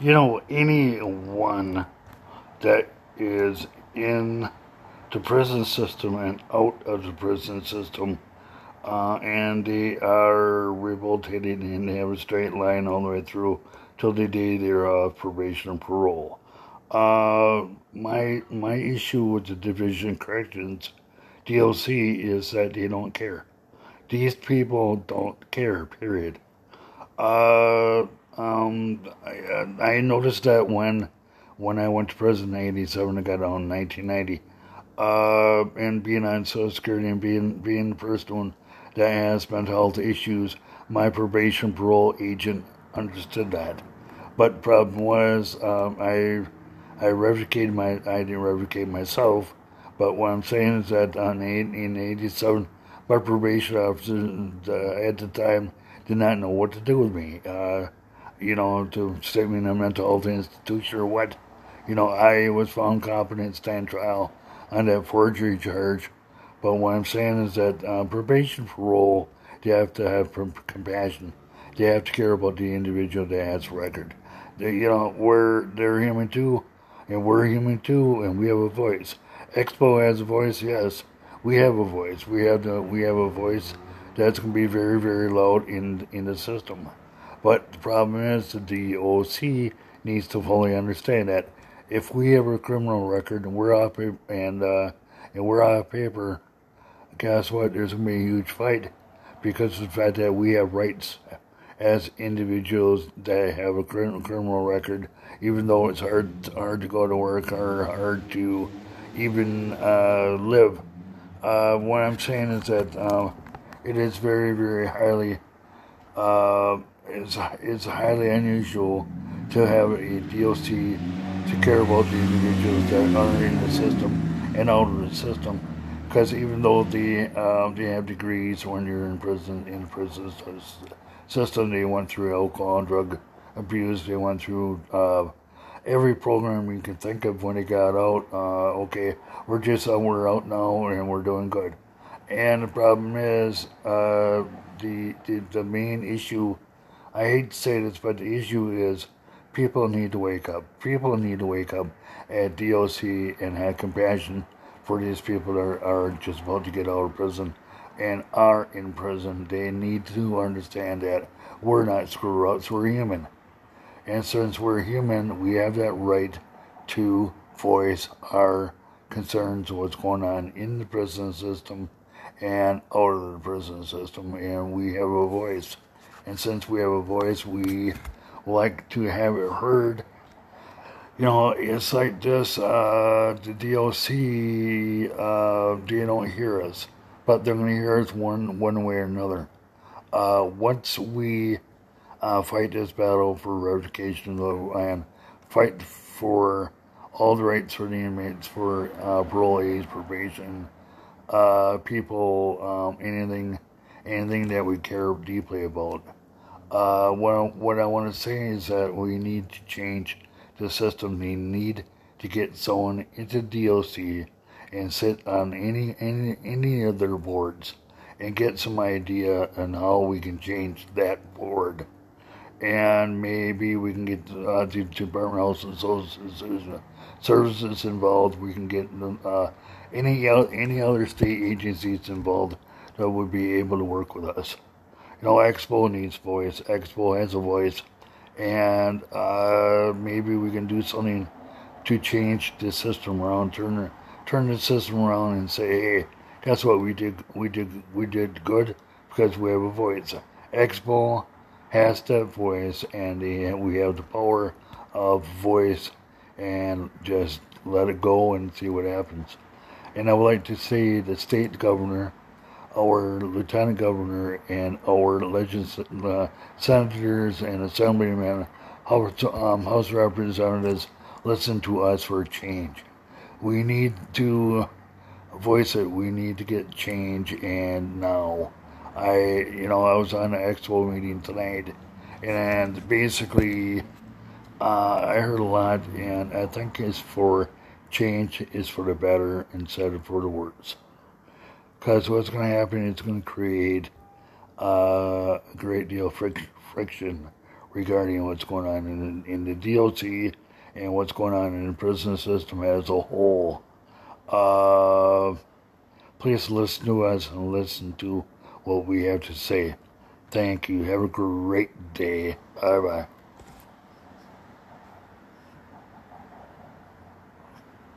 you know, anyone that is in the prison system and out of the prison system, uh, and they are rehabilitated and they have a straight line all the way through till the day they're off probation and parole. Uh, my my issue with the Division Corrections, DOC, is that they don't care. These people don't care. Period. Uh, um, I, noticed that when when I went to prison in '87, I got out in 1990. Uh, and being on Social Security and being being the first one that has mental health issues, my probation parole agent understood that. But problem was, um, I I revocated my I didn't revocate myself. But what I'm saying is that on eight, in '87, my probation officer uh, at the time did not know what to do with me. Uh, you know, to stick me in a mental health institution or what. You know, I was found competent to stand trial on that forgery charge. But what I'm saying is that uh, probation parole, they have to have compassion. They have to care about the individual that has record. They, you know, we're they're human too, and we're human too, and we have a voice. Expo has a voice, yes. We have a voice. We have the we have a voice that's going to be very very loud in in the system. But the problem is the OC needs to fully understand that if we have a criminal record and we're off and uh, and we're off paper, guess what? There's gonna be a huge fight because of the fact that we have rights as individuals that have a criminal record, even though it's hard hard to go to work or hard to even uh, live. Uh, what I'm saying is that uh, it is very, very highly uh, it's, it's highly unusual to have a DOC to care about the individuals that are in the system and out of the system. Because even though they, uh, they have degrees when you're in prison, in the prison system, they went through alcohol and drug abuse, they went through uh, every program you can think of when they got out. Uh, okay, we're just uh, we're out now and we're doing good. And the problem is uh, the, the the main issue I hate to say this, but the issue is people need to wake up. People need to wake up at DOC and have compassion for these people that are, are just about to get out of prison and are in prison. They need to understand that we're not screw ups, we're human. And since we're human, we have that right to voice our concerns, what's going on in the prison system and out of the prison system, and we have a voice. And since we have a voice, we like to have it heard. You know, it's like this uh, the DOC, uh, they don't hear us, but they're going to hear us one, one way or another. Uh, once we uh, fight this battle for revocation of the land, fight for all the rights for the inmates, for uh, parole age, probation, uh, people, um, anything anything that we care deeply about. Uh, what, what I want to say is that we need to change the system. We need to get someone into DOC and sit on any any any of their boards and get some idea on how we can change that board. And maybe we can get uh, the Department of Health and Social Services involved. We can get uh, any any other state agencies involved that would be able to work with us. You know, Expo needs voice. Expo has a voice, and uh, maybe we can do something to change the system around, turn turn the system around, and say, hey, guess what? We did we did we did good because we have a voice. Expo has that voice, and we have the power of voice, and just let it go and see what happens. And I would like to see the state governor, our lieutenant governor, and our legis- uh, senators and assemblymen, House, um, House representatives listen to us for change. We need to voice it. We need to get change, and now. I, you know, I was on an expo meeting tonight, and basically, uh, I heard a lot, and I think it's for change is for the better instead of for the worse. Because what's going to happen is going to create uh, a great deal of fric- friction regarding what's going on in, in the DOC and what's going on in the prison system as a whole. Uh, please listen to us and listen to what we have to say. Thank you. Have a great day. Bye bye.